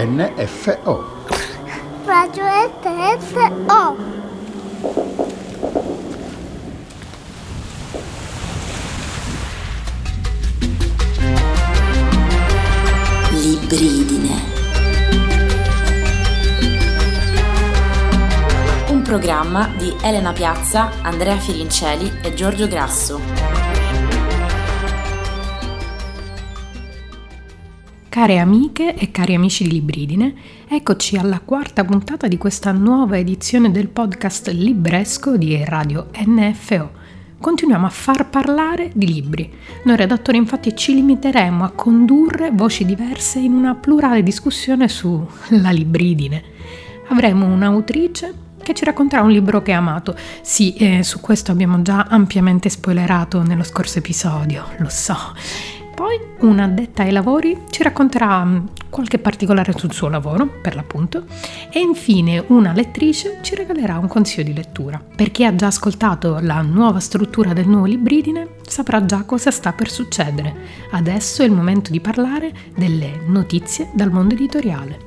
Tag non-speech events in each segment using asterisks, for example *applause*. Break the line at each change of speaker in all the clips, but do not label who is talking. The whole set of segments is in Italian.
NFO.
Radio NFO.
Libridine. Un programma di Elena Piazza, Andrea Firincelli e Giorgio Grasso.
Care amiche e cari amici di Libridine, eccoci alla quarta puntata di questa nuova edizione del podcast Libresco di Radio NFO. Continuiamo a far parlare di libri. Noi redattori infatti ci limiteremo a condurre voci diverse in una plurale discussione sulla libridine. Avremo un'autrice che ci racconterà un libro che ha amato. Sì, eh, su questo abbiamo già ampiamente spoilerato nello scorso episodio, lo so. Poi una addetta ai lavori ci racconterà mm, qualche particolare sul suo lavoro, per l'appunto, e infine una lettrice ci regalerà un consiglio di lettura. Per chi ha già ascoltato la nuova struttura del nuovo Libridine, saprà già cosa sta per succedere. Adesso è il momento di parlare delle notizie dal mondo editoriale.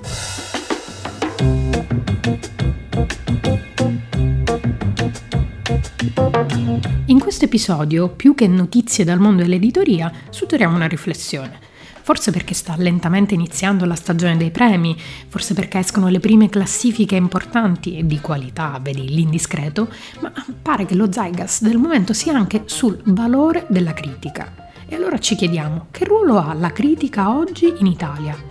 In questo episodio, più che notizie dal mondo dell'editoria, suggeriamo una riflessione. Forse perché sta lentamente iniziando la stagione dei premi, forse perché escono le prime classifiche importanti e di qualità, vedi l'indiscreto, ma pare che lo Zygas del momento sia anche sul valore della critica. E allora ci chiediamo, che ruolo ha la critica oggi in Italia?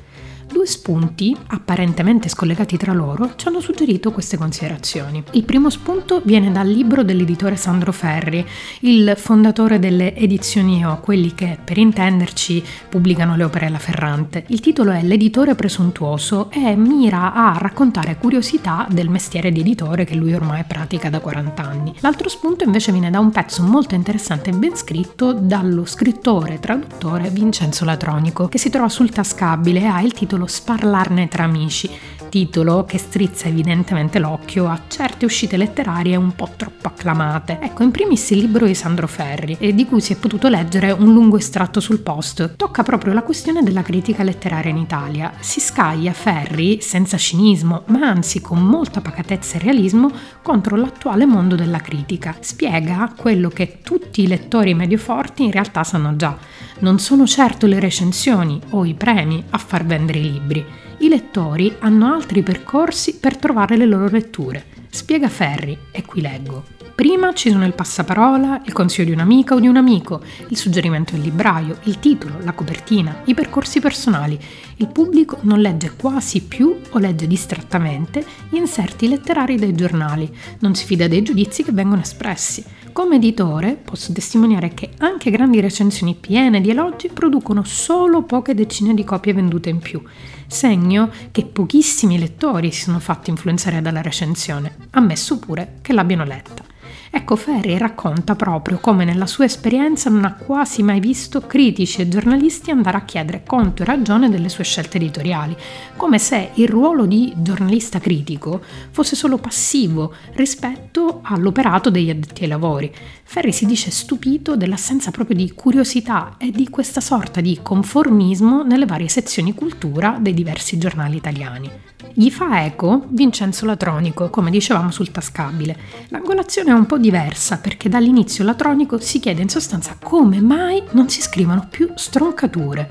Due spunti, apparentemente scollegati tra loro, ci hanno suggerito queste considerazioni. Il primo spunto viene dal libro dell'editore Sandro Ferri, il fondatore delle edizioni EO, quelli che, per intenderci, pubblicano le opere alla Ferrante. Il titolo è L'editore presuntuoso e mira a raccontare curiosità del mestiere di editore che lui ormai pratica da 40 anni. L'altro spunto invece viene da un pezzo molto interessante e ben scritto dallo scrittore e traduttore Vincenzo Latronico, che si trova sul tascabile e ha il titolo Sparlarne tra amici, titolo che strizza evidentemente l'occhio a certe uscite letterarie un po' troppo acclamate. Ecco, in primis il libro di Sandro Ferri, di cui si è potuto leggere un lungo estratto sul post, tocca proprio la questione della critica letteraria in Italia. Si scaglia Ferri, senza cinismo, ma anzi con molta pacatezza e realismo, contro l'attuale mondo della critica. Spiega quello che tutti i lettori medio forti in realtà sanno già. Non sono certo le recensioni o i premi a far vendere i libri. I lettori hanno altri percorsi per trovare le loro letture. Spiega Ferri, e qui leggo. Prima ci sono il passaparola, il consiglio di un'amica o di un amico, il suggerimento del libraio, il titolo, la copertina, i percorsi personali. Il pubblico non legge quasi più o legge distrattamente gli inserti letterari dei giornali, non si fida dei giudizi che vengono espressi. Come editore posso testimoniare che anche grandi recensioni piene di elogi producono solo poche decine di copie vendute in più, segno che pochissimi lettori si sono fatti influenzare dalla recensione, ammesso pure che l'abbiano letta. Ecco, Ferri racconta proprio come nella sua esperienza non ha quasi mai visto critici e giornalisti andare a chiedere conto e ragione delle sue scelte editoriali, come se il ruolo di giornalista critico fosse solo passivo rispetto all'operato degli addetti ai lavori. Ferri si dice stupito dell'assenza proprio di curiosità e di questa sorta di conformismo nelle varie sezioni cultura dei diversi giornali italiani. Gli fa eco Vincenzo Latronico, come dicevamo sul tascabile. L'angolazione è un po' diversa perché dall'inizio Latronico si chiede in sostanza come mai non si scrivano più stroncature.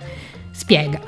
Spiega.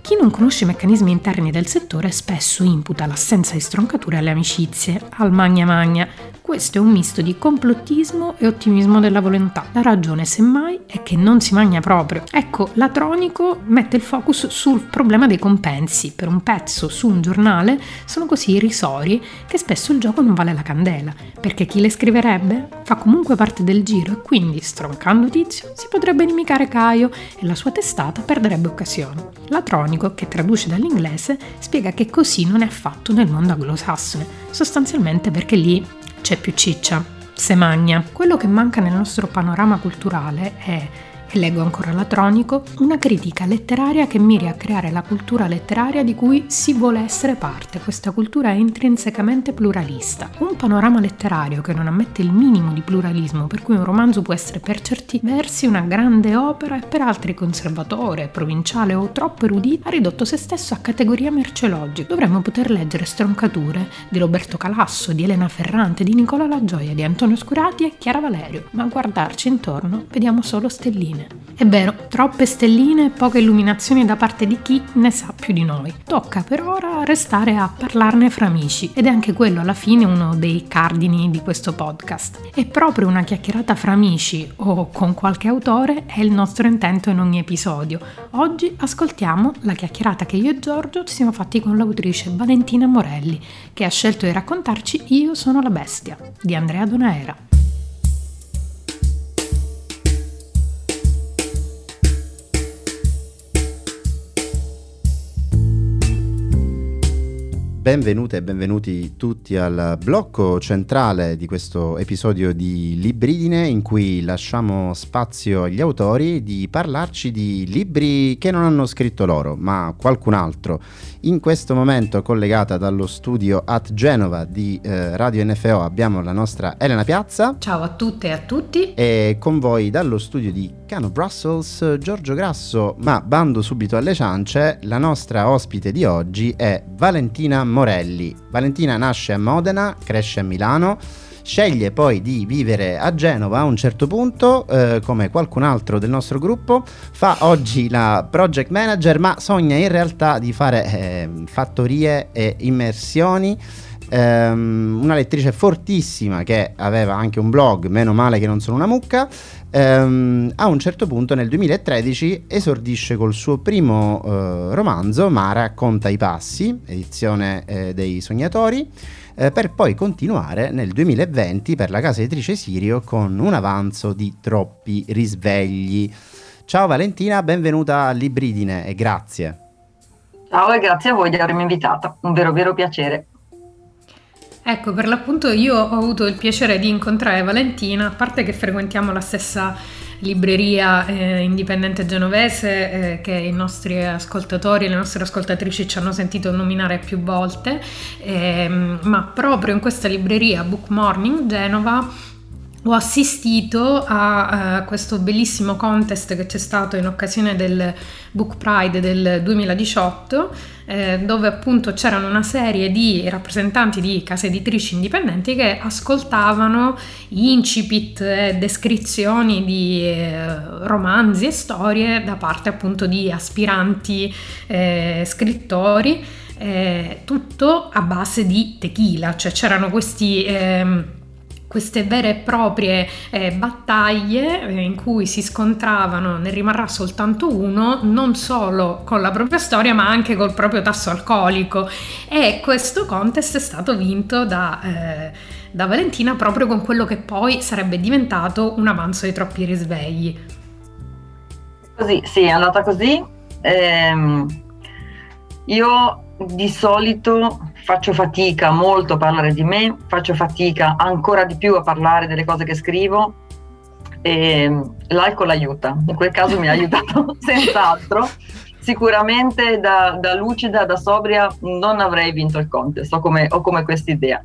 Chi non conosce i meccanismi interni del settore spesso imputa l'assenza di stroncature alle amicizie, al magna magna, questo è un misto di complottismo e ottimismo della volontà. La ragione, semmai, è che non si magna proprio. Ecco, l'atronico mette il focus sul problema dei compensi. Per un pezzo su un giornale sono così irrisori che spesso il gioco non vale la candela, perché chi le scriverebbe fa comunque parte del giro e quindi, stroncando Tizio, si potrebbe inimicare Caio e la sua testata perderebbe occasione. L'atronico, che traduce dall'inglese, spiega che così non è affatto nel mondo anglosassone, sostanzialmente perché lì c'è più ciccia, se magna. Quello che manca nel nostro panorama culturale è e leggo ancora Latronico, una critica letteraria che miri a creare la cultura letteraria di cui si vuole essere parte. Questa cultura è intrinsecamente pluralista. Un panorama letterario che non ammette il minimo di pluralismo, per cui un romanzo può essere per certi versi una grande opera e per altri conservatore, provinciale o troppo erudito, ha ridotto se stesso a categoria merceologica. Dovremmo poter leggere stroncature di Roberto Calasso, di Elena Ferrante, di Nicola La Gioia, di Antonio Scurati e Chiara Valerio, ma a guardarci intorno vediamo solo stelline. È vero, troppe stelline e poca illuminazione da parte di chi ne sa più di noi. Tocca per ora restare a parlarne fra amici ed è anche quello alla fine uno dei cardini di questo podcast. È proprio una chiacchierata fra amici o con qualche autore è il nostro intento in ogni episodio. Oggi ascoltiamo la chiacchierata che io e Giorgio ci siamo fatti con l'autrice Valentina Morelli, che ha scelto di raccontarci Io sono la bestia di Andrea Donaera.
Benvenute e benvenuti tutti al blocco centrale di questo episodio di Libridine in cui lasciamo spazio agli autori di parlarci di libri che non hanno scritto loro, ma qualcun altro. In questo momento collegata dallo studio at Genova di eh, Radio NFO abbiamo la nostra Elena Piazza.
Ciao a tutte e a tutti.
E con voi dallo studio di Cano Brussels Giorgio Grasso, ma bando subito alle ciance, la nostra ospite di oggi è Valentina Morelli. Valentina nasce a Modena, cresce a Milano, sceglie poi di vivere a Genova a un certo punto, eh, come qualcun altro del nostro gruppo, fa oggi la project manager, ma sogna in realtà di fare eh, fattorie e immersioni. Um, una lettrice fortissima che aveva anche un blog, meno male che non sono una mucca, um, a un certo punto nel 2013 esordisce col suo primo uh, romanzo, Mara conta i passi, edizione eh, dei sognatori, eh, per poi continuare nel 2020 per la casa editrice Sirio con un avanzo di troppi risvegli. Ciao Valentina, benvenuta a Libridine e grazie.
Ciao e grazie a voi di avermi invitata, un vero vero piacere.
Ecco, per l'appunto io ho avuto il piacere di incontrare Valentina, a parte che frequentiamo la stessa libreria eh, indipendente genovese eh, che i nostri ascoltatori e le nostre ascoltatrici ci hanno sentito nominare più volte, eh, ma proprio in questa libreria Book Morning Genova ho assistito a, a, questo bellissimo contest che c'è stato in occasione del Book Pride del 2018, eh, dove appunto c'erano una serie di rappresentanti di case editrici indipendenti che ascoltavano incipit e descrizioni di eh, romanzi e storie da parte appunto di aspiranti eh, scrittori. Eh, tutto a base di tequila, cioè c'erano questi ehm, queste vere e proprie eh, battaglie eh, in cui si scontravano, ne rimarrà soltanto uno, non solo con la propria storia ma anche col proprio tasso alcolico e questo contest è stato vinto da, eh, da Valentina proprio con quello che poi sarebbe diventato un avanzo di troppi risvegli.
Così, sì, è andata così. Ehm, io di solito faccio fatica molto a parlare di me, faccio fatica ancora di più a parlare delle cose che scrivo e l'alcol aiuta, in quel caso mi ha aiutato *laughs* senz'altro. Sicuramente da, da, lucida, da sobria non avrei vinto il contest, ho come, come quest'idea.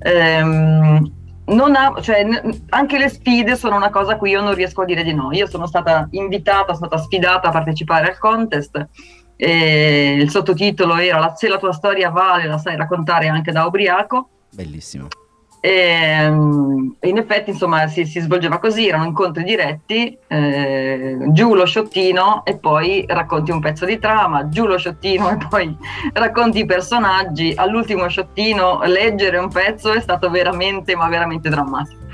Ehm, ha, cioè, anche le sfide sono una cosa a cui io non riesco a dire di no. Io sono stata invitata, sono stata sfidata a partecipare al contest e il sottotitolo era Se la tua storia vale, la sai raccontare anche da ubriaco.
Bellissimo.
E, e in effetti, insomma, si, si, svolgeva così: erano incontri diretti, eh, giù lo sciottino e poi racconti un pezzo di trama, giù lo sciottino e poi *laughs* racconti i personaggi. All'ultimo sciottino, leggere un pezzo è stato veramente, ma veramente drammatico.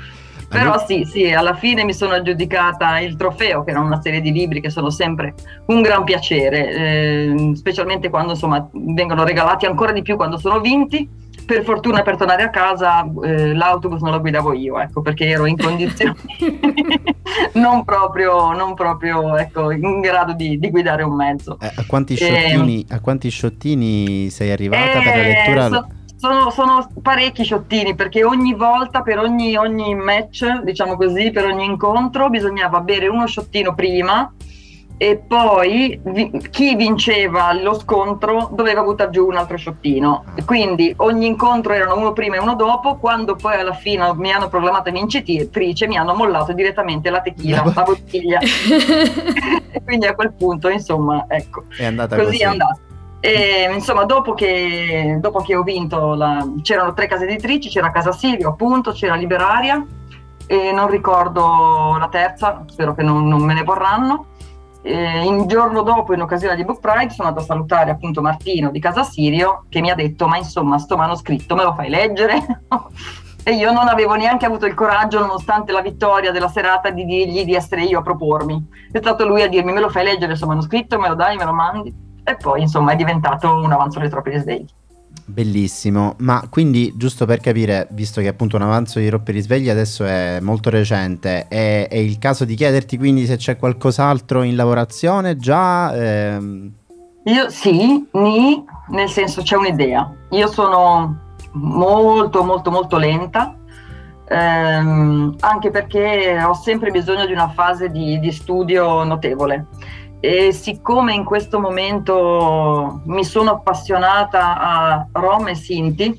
Però sì, sì, alla fine mi sono aggiudicata il trofeo, che era una serie di libri che sono sempre un gran piacere, eh, specialmente quando insomma vengono regalati ancora di più quando sono vinti. Per fortuna per tornare a casa eh, l'autobus non lo guidavo io, ecco, perché ero in condizioni *laughs* non proprio, non proprio ecco, in grado di, di, guidare un mezzo.
Eh, a, quanti sciottini, a, quanti sciottini, sei arrivata per la lettura?
So, sono, sono, parecchi sciottini perché ogni volta, per ogni, ogni match, diciamo così, per ogni incontro, bisognava bere uno sciottino prima e poi vi, chi vinceva lo scontro doveva buttare giù un altro sciottino. Quindi ogni incontro erano uno prima e uno dopo, quando poi alla fine mi hanno proclamata vincitrice mi hanno mollato direttamente la tequila, *laughs* la bottiglia. *laughs* e quindi a quel punto, insomma, ecco,
è andata
così.
così.
è andata. E, insomma, dopo che, dopo che ho vinto, la, c'erano tre case editrici, c'era Casa Sirio, appunto, c'era Liberaria e non ricordo la terza, spero che non, non me ne vorranno il giorno dopo, in occasione di Book Pride, sono andata a salutare appunto Martino di Casa Sirio che mi ha detto: Ma insomma, sto manoscritto me lo fai leggere? *laughs* e io non avevo neanche avuto il coraggio, nonostante la vittoria della serata, di dirgli di essere io a propormi. È stato lui a dirmi: Me lo fai leggere questo manoscritto, me lo dai, me lo mandi. E poi, insomma, è diventato un avanzo dei troppi risvegli.
Bellissimo, ma quindi giusto per capire, visto che appunto un avanzo di Roppi Risvegli adesso è molto recente, è, è, il caso di chiederti quindi se c'è qualcos'altro in lavorazione già? Ehm...
Io sì, ni, nel senso c'è un'idea. Io sono molto molto molto lenta, ehm, anche perché ho sempre bisogno di una fase di, di studio notevole e siccome in questo momento mi sono appassionata a Rom e Sinti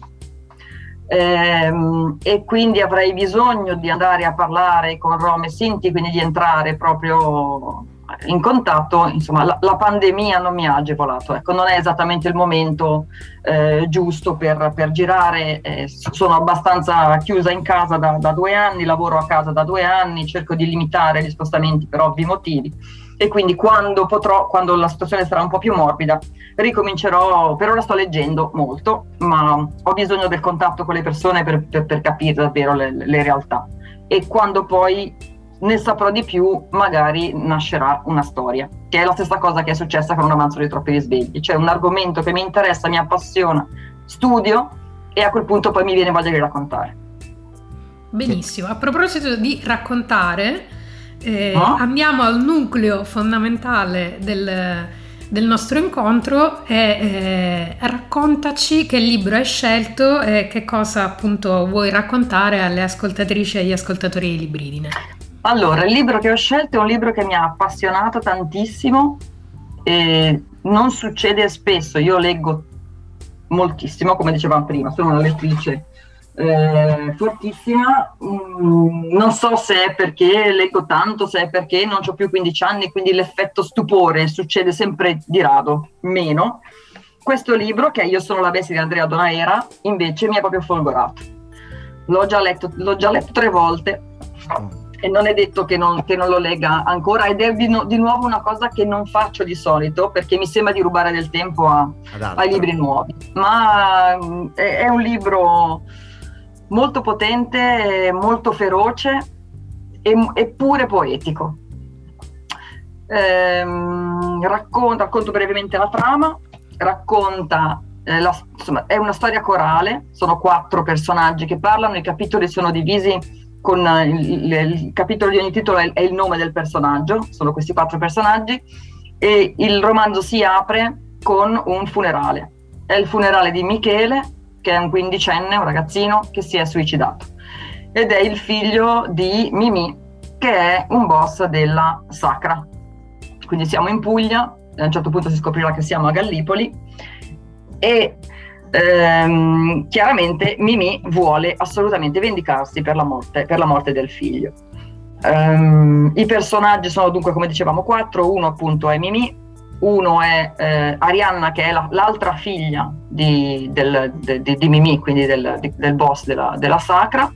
ehm, e quindi avrei bisogno di andare a parlare con Rom e Sinti, quindi di entrare proprio in contatto, insomma la, la pandemia non mi ha agevolato, ecco, non è esattamente il momento eh, giusto per, per girare, eh, sono abbastanza chiusa in casa da, da due anni, lavoro a casa da due anni, cerco di limitare gli spostamenti per ovvi motivi e quindi quando potrò, quando la situazione sarà un po' più morbida, ricomincerò, per ora sto leggendo molto, ma ho bisogno del contatto con le persone per, per, per capire davvero le, le realtà. E quando poi ne saprò di più, magari nascerà una storia, che è la stessa cosa che è successa con un avanzo di troppi risvegli, cioè un argomento che mi interessa, mi appassiona, studio e a quel punto poi mi viene voglia di raccontare.
Benissimo, a proposito di raccontare, eh, no? andiamo al nucleo fondamentale del, del nostro incontro e eh, raccontaci che libro hai scelto e che cosa appunto vuoi raccontare alle ascoltatrici e agli ascoltatori di Libridine.
Allora, il libro che ho scelto è un libro che mi ha appassionato tantissimo e non succede spesso, io leggo moltissimo, come dicevamo prima, sono una lettrice eh, fortissima. Mm, non so se è perché leggo tanto, se è perché non ho più 15 anni, quindi l'effetto stupore succede sempre di rado, meno. Questo libro, che Io sono la bestia di Andrea Donaera, invece mi ha proprio folgorato. L'ho già letto, l'ho già letto tre volte e non è detto che non, che non lo legga ancora ed è di, no, di, nuovo una cosa che non faccio di solito perché mi sembra di rubare del tempo a, ai libri nuovi. Ma mm, è, è un libro molto potente, molto feroce eppure poetico. Ehm, racconta, racconto brevemente la trama, racconta, eh, la, insomma, è una storia corale, sono quattro personaggi che parlano, i capitoli sono divisi con eh, il, il, il capitolo di ogni titolo è, è il nome del personaggio, sono questi quattro personaggi e il romanzo si apre con un funerale. È il funerale di Michele, che è un quindicenne, un ragazzino che si è suicidato. Ed è il figlio di Mimì, che è un boss della Sacra. Quindi siamo in Puglia, a un certo punto si scoprirà che siamo a Gallipoli e ehm, chiaramente Mimì vuole assolutamente vendicarsi per la morte, per la morte del figlio. Um, I personaggi sono dunque, come dicevamo, quattro. Uno appunto è Mimì, uno è eh, Arianna, che è la, l'altra figlia di, del, de, di, di Mimì, quindi del, di, del boss della, della Sacra.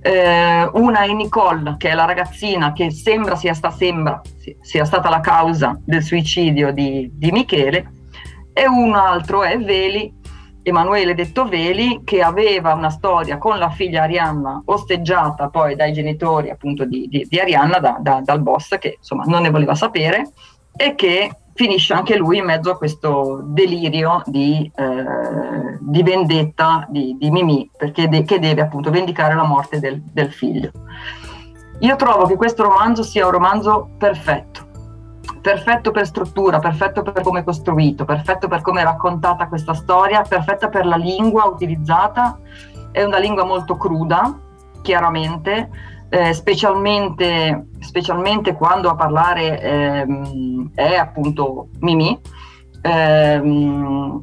Eh, una è Nicole, che è la ragazzina che sembra sia, sta, sembra sia stata la causa del suicidio di, di Michele. E un altro è Veli, Emanuele detto Veli, che aveva una storia con la figlia Arianna, osteggiata poi dai genitori appunto di, di, di Arianna, da, da, dal boss, che insomma non ne voleva sapere, e che finisce anche lui in mezzo a questo delirio di, eh, di vendetta di, di Mimì, de- che deve appunto vendicare la morte del, del, figlio. Io trovo che questo romanzo sia un romanzo perfetto, perfetto per struttura, perfetto per come è costruito, perfetto per come è raccontata questa storia, perfetta per la lingua utilizzata. È una lingua molto cruda, chiaramente, eh, specialmente, specialmente, quando a parlare ehm, è appunto Mimì. Ehm,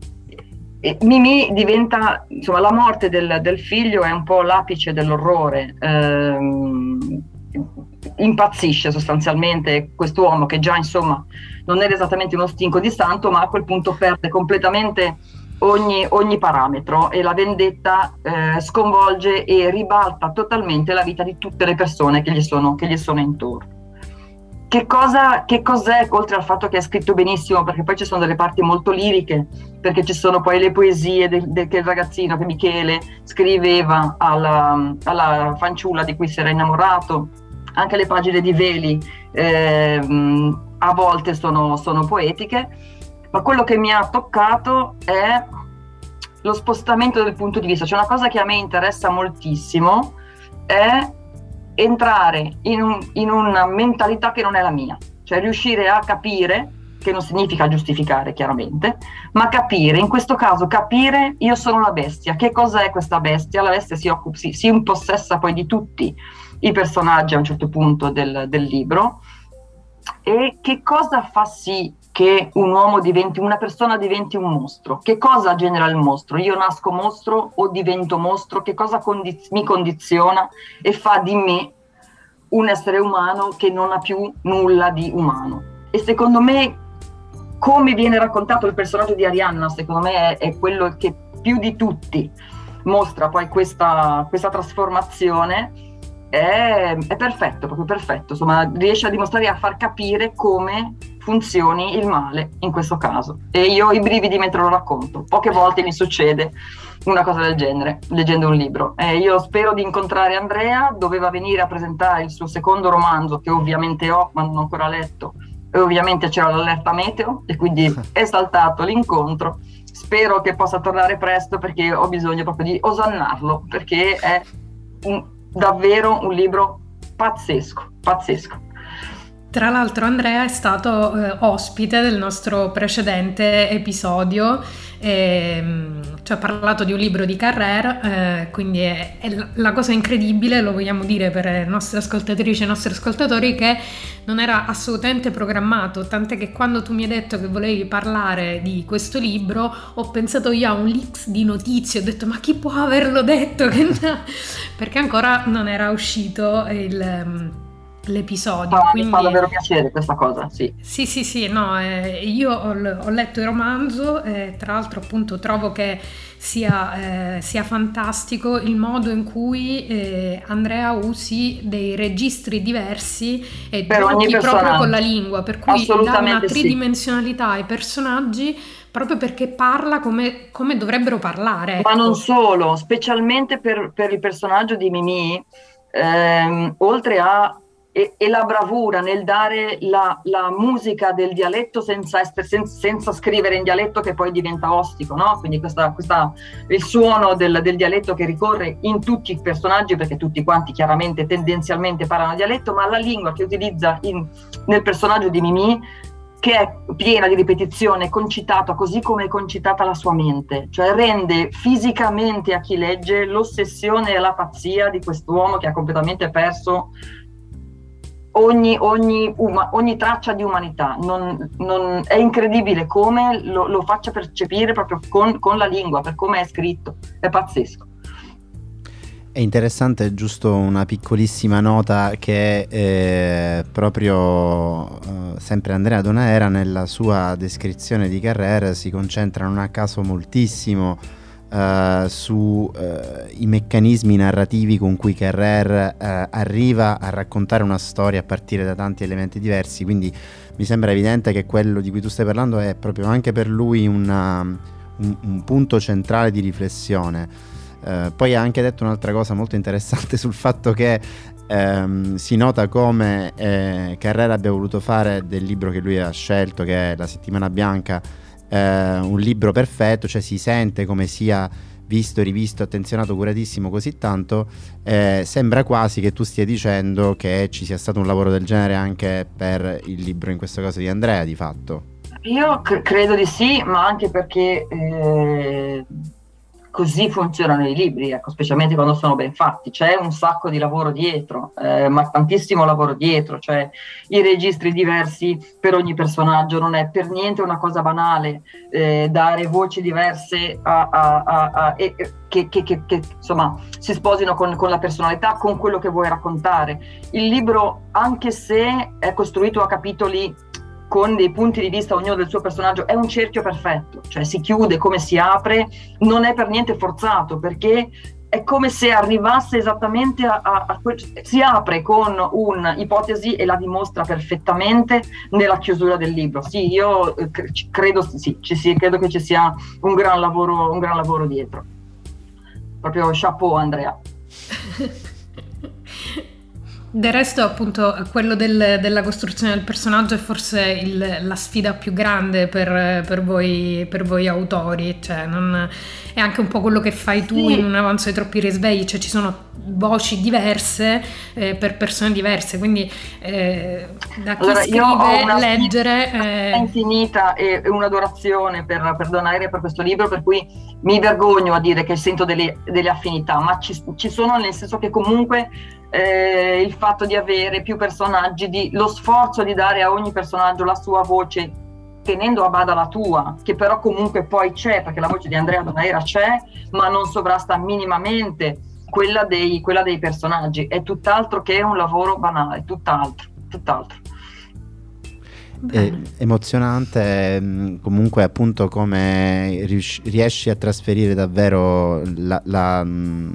Mimì diventa, insomma, la morte del, del, figlio è un po' l'apice dell'orrore. Ehm, impazzisce sostanzialmente quest'uomo che già insomma non era esattamente uno stinco di santo, ma a quel punto perde completamente ogni, ogni parametro e la vendetta eh, sconvolge e ribalta totalmente la vita di tutte le persone che gli sono, che gli sono intorno. Che, cosa, che cos'è, oltre al fatto che è scritto benissimo, perché poi ci sono delle parti molto liriche, perché ci sono poi le poesie del, del il ragazzino, che Michele scriveva alla, alla fanciulla di cui si era innamorato, anche le pagine di Veli eh, a volte sono, sono poetiche, ma quello che mi ha toccato è lo spostamento del punto di vista. Cioè una cosa che a me interessa moltissimo è entrare in, un, in, una mentalità che non è la mia, cioè riuscire a capire, che non significa giustificare chiaramente, ma capire, in questo caso capire io sono la bestia, che cosa è questa bestia? La bestia si, occupa, si, si impossessa poi di tutti i personaggi a un certo punto del, del libro e che cosa fa sì che un uomo diventi, una persona diventi un mostro. Che cosa genera il mostro? Io nasco mostro o divento mostro? Che cosa condiz- mi condiziona e fa di me un essere umano che non ha più nulla di umano? E secondo me, come viene raccontato il personaggio di Arianna, secondo me è, è quello che più di tutti mostra poi questa, questa trasformazione è, è, perfetto, proprio perfetto, insomma riesce a dimostrare a far capire come funzioni il male in questo caso. E io ho i brividi mentre lo racconto, poche volte mi succede una cosa del genere leggendo un libro. Eh, io spero di incontrare Andrea, doveva venire a presentare il suo secondo romanzo che ovviamente ho, ma non ho ancora letto, e ovviamente c'era l'allerta meteo e quindi *laughs* è saltato l'incontro. Spero che possa tornare presto perché ho bisogno proprio di osannarlo, perché è un, davvero un libro pazzesco, pazzesco.
Tra l'altro Andrea è stato eh, ospite del nostro precedente episodio, eh, ci ha parlato di un libro di Carrère, eh, quindi è, è, la cosa incredibile, lo vogliamo dire per le nostre ascoltatrici e i nostri ascoltatori, che non era assolutamente programmato, tant'è che quando tu mi hai detto che volevi parlare di questo libro ho pensato io a un leaks di notizie, ho detto ma chi può averlo detto? *laughs* Perché ancora non era uscito il l'episodio.
Ah, quindi... Mi fa davvero piacere questa cosa, sì.
Sì, sì, sì, no, eh, io ho, ho, letto il romanzo e tra l'altro appunto trovo che sia, eh, sia fantastico il modo in cui eh, Andrea usi dei registri diversi e giochi proprio con la lingua, per cui dà una tridimensionalità sì. ai personaggi proprio perché parla come, come dovrebbero parlare.
Ma non ecco. solo, specialmente per, per il personaggio di Mimi, ehm, oltre a e, e, la bravura nel dare la, la musica del dialetto senza, essere, senza, senza, scrivere in dialetto che poi diventa ostico, no? quindi questa, questa, il suono del, del, dialetto che ricorre in tutti i personaggi, perché tutti quanti chiaramente tendenzialmente parlano dialetto, ma la lingua che utilizza in, nel personaggio di Mimì che è piena di ripetizione, concitata così come è concitata la sua mente, cioè rende fisicamente a chi legge l'ossessione e la pazzia di quest'uomo che ha completamente perso ogni, ogni, uma, ogni traccia di umanità. Non, non, è incredibile come lo, lo faccia percepire proprio con, con, la lingua, per come è scritto. È pazzesco.
È interessante, giusto una piccolissima nota che eh, proprio eh, sempre Andrea Donaera nella sua descrizione di Carrera si concentra non a caso moltissimo uh, sui uh, meccanismi narrativi con cui Carrer uh, arriva a raccontare una storia a partire da tanti elementi diversi, quindi mi sembra evidente che quello di cui tu stai parlando è proprio anche per lui una, un, un, punto centrale di riflessione. poi ha anche detto un'altra cosa molto interessante *laughs* sul fatto che ehm, si nota come eh, Carrera abbia voluto fare del libro che lui ha scelto, che è La settimana bianca, eh, un libro perfetto, cioè si sente come sia visto, rivisto, attenzionato, curatissimo così tanto, eh, sembra quasi che tu stia dicendo che ci sia stato un lavoro del genere anche per il libro, in questo caso di Andrea, di fatto.
Io cr- credo di sì, ma anche perché eh, così funzionano i libri, ecco, specialmente quando sono ben fatti. C'è un sacco di lavoro dietro, eh, ma tantissimo lavoro dietro, cioè i registri diversi per ogni personaggio, non è per niente una cosa banale eh, dare voci diverse a, a, a, e, che, che, che, che, insomma si sposino con, con la personalità, con quello che vuoi raccontare. Il libro, anche se è costruito a capitoli con dei punti di vista ognuno del suo personaggio, è un cerchio perfetto, cioè si chiude come si apre, non è per niente forzato perché è come se arrivasse esattamente a, a, a si apre con un'ipotesi e la dimostra perfettamente nella chiusura del libro. Sì, io eh, credo, sì, ci, credo che ci sia un gran lavoro, un gran lavoro dietro. Proprio chapeau Andrea. *laughs*
Del resto, appunto, quello del, della costruzione del personaggio è forse il, la sfida più grande per, per, voi, per voi, autori, cioè non, è anche un po' quello che fai tu sì. in un avanzo ai troppi risvegli, cioè ci sono voci diverse eh, per persone diverse, quindi eh, da chi allora, scrive, leggere...
È eh... infinita e un'adorazione per, per Donaire per questo libro, per cui mi vergogno a dire che sento delle, delle affinità, ma ci, ci sono nel senso che comunque eh, il fatto di avere più personaggi, di, lo sforzo di dare a ogni personaggio la sua voce tenendo a bada la tua, che però comunque poi c'è, perché la voce di Andrea Donaera c'è, ma non sovrasta minimamente quella dei, quella dei personaggi. È tutt'altro che un lavoro banale, tutt'altro, tutt'altro.
È emozionante mm, comunque appunto come riesci a trasferire davvero la, la, mm,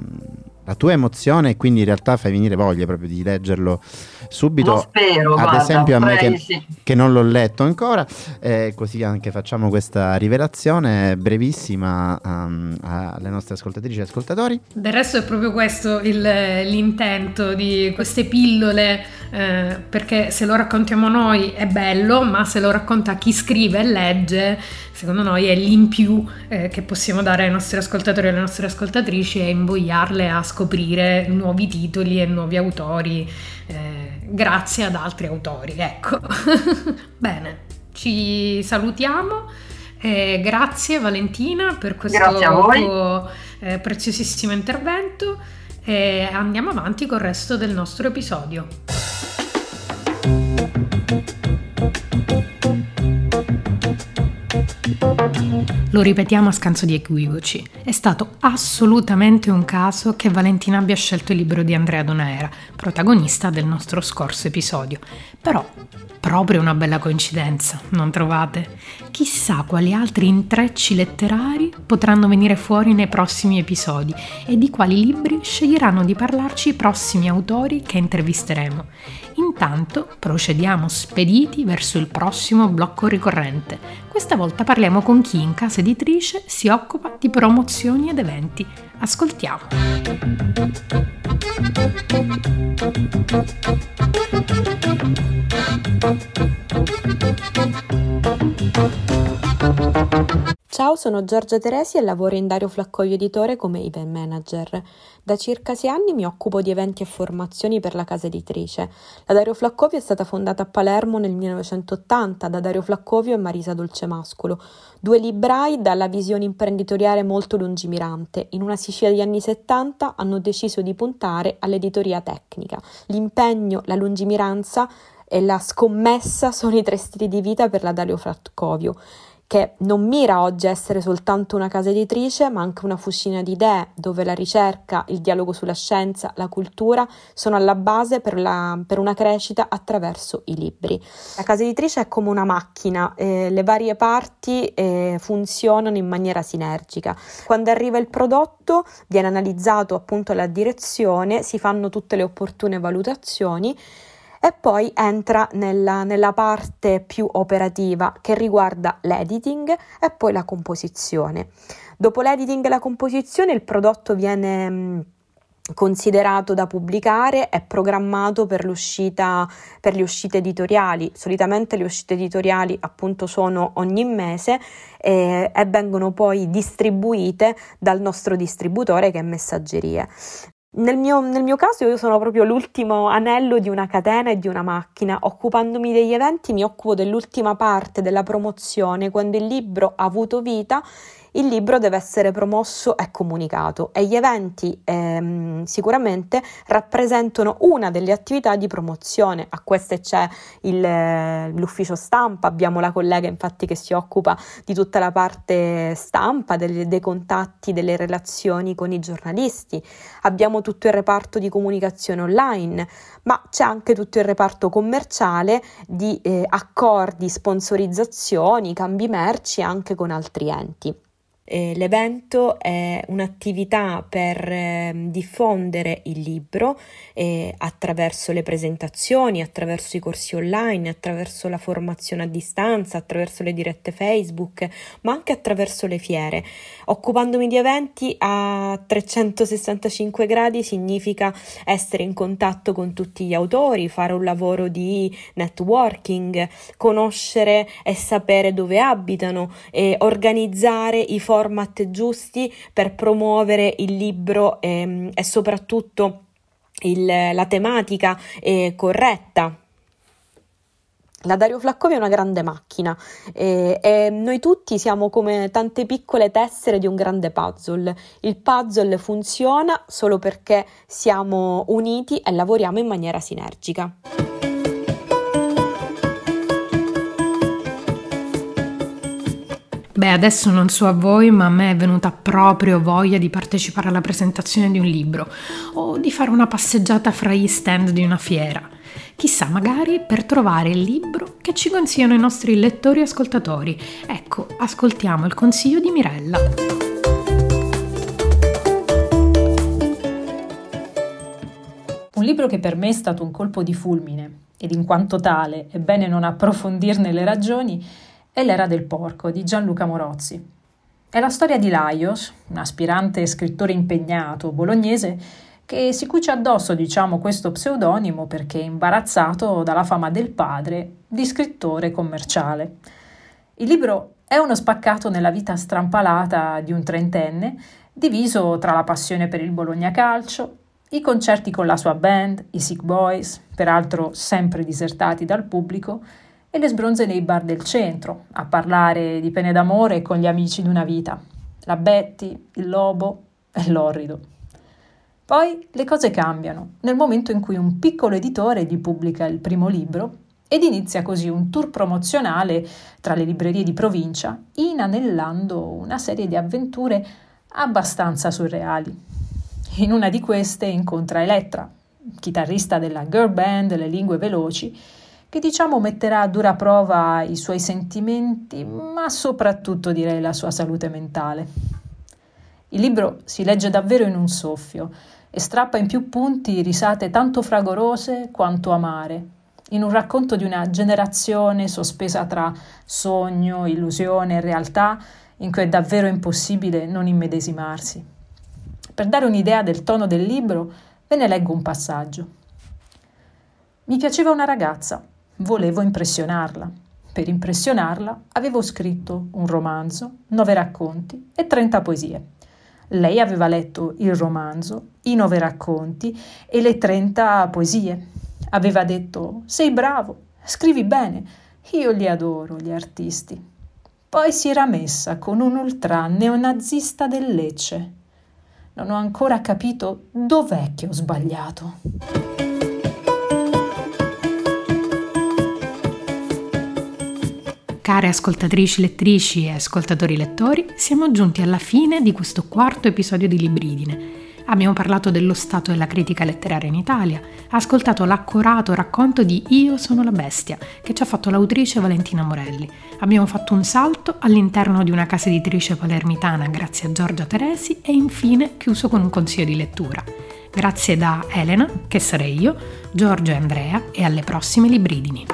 la tua emozione e quindi in realtà fai venire voglia proprio di leggerlo subito. Lo
spero,
ad
guarda,
esempio a me che, sì. che, non l'ho letto ancora, eh, così anche facciamo questa rivelazione brevissima um, alle nostre ascoltatrici e ascoltatori.
Del resto è proprio questo il, l'intento di queste pillole, eh, perché se lo raccontiamo noi è bello, ma se lo racconta chi scrive e legge secondo noi è l'in più eh, che possiamo dare ai nostri ascoltatori e alle nostre ascoltatrici e invogliarle a scoprire nuovi titoli e nuovi autori eh, grazie ad altri autori. Ecco. *laughs* Bene, ci salutiamo. Eh, grazie Valentina per questo tuo eh, preziosissimo intervento e andiamo avanti col resto del nostro episodio. Lo ripetiamo a scanso di equivoci. È stato assolutamente un caso che Valentina abbia scelto il libro di Andrea Donaera, protagonista del nostro scorso episodio. Però, proprio una bella coincidenza, non trovate? Chissà quali altri intrecci letterari potranno venire fuori nei prossimi episodi e di quali libri sceglieranno di parlarci i prossimi autori che intervisteremo. Intanto procediamo spediti verso il prossimo blocco ricorrente. Questa volta parliamo con chi in casa editrice si occupa di promozioni ed eventi. Ascoltiamo.
Ciao, sono Giorgia Teresi e lavoro in Dario Flaccovio Editore come event manager. Da circa sei anni mi occupo di eventi e formazioni per la casa editrice. La Dario Flaccovio è stata fondata a Palermo nel 1980 da Dario Flaccovio e Marisa Dolcemascolo, due librai dalla visione imprenditoriale molto lungimirante. In una Sicilia degli anni 70 hanno deciso di puntare all'editoria tecnica. L'impegno, la lungimiranza e la scommessa sono i tre stili di vita per la Dario Flaccovio che non mira oggi a essere soltanto una casa editrice, ma anche una fucina di idee, dove la ricerca, il dialogo sulla scienza, la cultura sono alla base per, la, per una crescita attraverso i libri. La casa editrice è come una macchina, eh, le varie parti eh, funzionano in maniera sinergica. Quando arriva il prodotto viene analizzato appunto la direzione, si fanno tutte le opportune valutazioni e poi entra nella, nella parte più operativa che riguarda l'editing e poi la composizione. Dopo l'editing e la composizione il prodotto viene considerato da pubblicare è programmato per, per le uscite editoriali. Solitamente le uscite editoriali appunto sono ogni mese eh, e vengono poi distribuite dal nostro distributore che è Messaggerie. Nel mio, nel mio, caso io sono proprio l'ultimo anello di una catena e di una macchina. Occupandomi degli eventi mi occupo dell'ultima parte della promozione, quando il libro ha avuto vita il libro deve essere promosso e comunicato e gli eventi ehm, sicuramente rappresentano una delle attività di promozione. A queste c'è il, l'ufficio stampa, abbiamo la collega infatti che si occupa di tutta la parte stampa, dei, dei contatti, delle relazioni con i giornalisti, abbiamo tutto il reparto di comunicazione online, ma c'è anche tutto il reparto commerciale di eh, accordi, sponsorizzazioni, cambi merci anche con altri enti. Eh, l'evento è un'attività per eh, diffondere il libro eh, attraverso le presentazioni, attraverso i corsi online, attraverso la formazione a distanza, attraverso le dirette Facebook, ma anche attraverso le fiere. Occupandomi di eventi a 365 gradi significa essere in contatto con tutti gli autori, fare un lavoro di networking, conoscere e sapere dove abitano, organizzare i forum format giusti per promuovere il libro ehm, e soprattutto il, la tematica eh, corretta. La Dario Flaccovia è una grande macchina e, e, noi tutti siamo come tante piccole tessere di un grande puzzle. Il puzzle funziona solo perché siamo uniti e lavoriamo in maniera sinergica.
Beh, adesso non so a voi, ma a me è venuta proprio voglia di partecipare alla presentazione di un libro o di fare una passeggiata fra gli stand di una fiera. Chissà, magari per trovare il libro che ci consigliano i nostri lettori e ascoltatori. Ecco, ascoltiamo il consiglio di Mirella.
Un libro che per me è stato un colpo di fulmine ed in quanto tale è bene non approfondirne le ragioni e L'era del porco di Gianluca Morozzi. È la storia di Laios, un aspirante scrittore impegnato bolognese che si cuce addosso, diciamo, questo pseudonimo perché è imbarazzato dalla fama del padre di scrittore commerciale. Il libro è uno spaccato nella vita strampalata di un trentenne, diviso tra la passione per il Bologna Calcio, i concerti con la sua band, i Sick Boys, peraltro sempre disertati dal pubblico, e le sbronze nei bar del centro, a parlare di pene d'amore con gli amici di una vita, la Betty, il lobo e l'orrido. Poi le cose cambiano nel momento in cui un piccolo editore gli pubblica il primo libro ed inizia così un tour promozionale tra le librerie di provincia, inanellando una serie di avventure abbastanza surreali. In una di queste incontra Elettra, chitarrista della girl band Le Lingue Veloci, che diciamo metterà a dura prova i suoi sentimenti, ma soprattutto direi la sua salute mentale. Il libro si legge davvero in un soffio e strappa in più punti risate tanto fragorose quanto amare, in un racconto di una generazione sospesa tra sogno, illusione e realtà in cui è davvero impossibile non immedesimarsi. Per dare un'idea del tono del libro, ve ne leggo un passaggio. Mi piaceva una ragazza, Volevo impressionarla. Per impressionarla avevo scritto un romanzo, nove racconti e trenta poesie. Lei aveva letto il romanzo, i nove racconti e le trenta poesie. Aveva detto: Sei bravo, scrivi bene, io li adoro, gli artisti. Poi si era messa con un ultra neonazista del Lecce. Non ho ancora capito dov'è che ho sbagliato.
Care ascoltatrici lettrici e ascoltatori lettori, siamo giunti alla fine di questo quarto episodio di Libridine. Abbiamo parlato dello stato della critica letteraria in Italia, ascoltato l'accorato racconto di Io sono la bestia, che ci ha fatto l'autrice Valentina Morelli. Abbiamo fatto un salto all'interno di una casa editrice palermitana grazie a Giorgia Teresi e infine chiuso con un consiglio di lettura. Grazie da Elena, che sarei io, Giorgio e Andrea e alle prossime Libridini.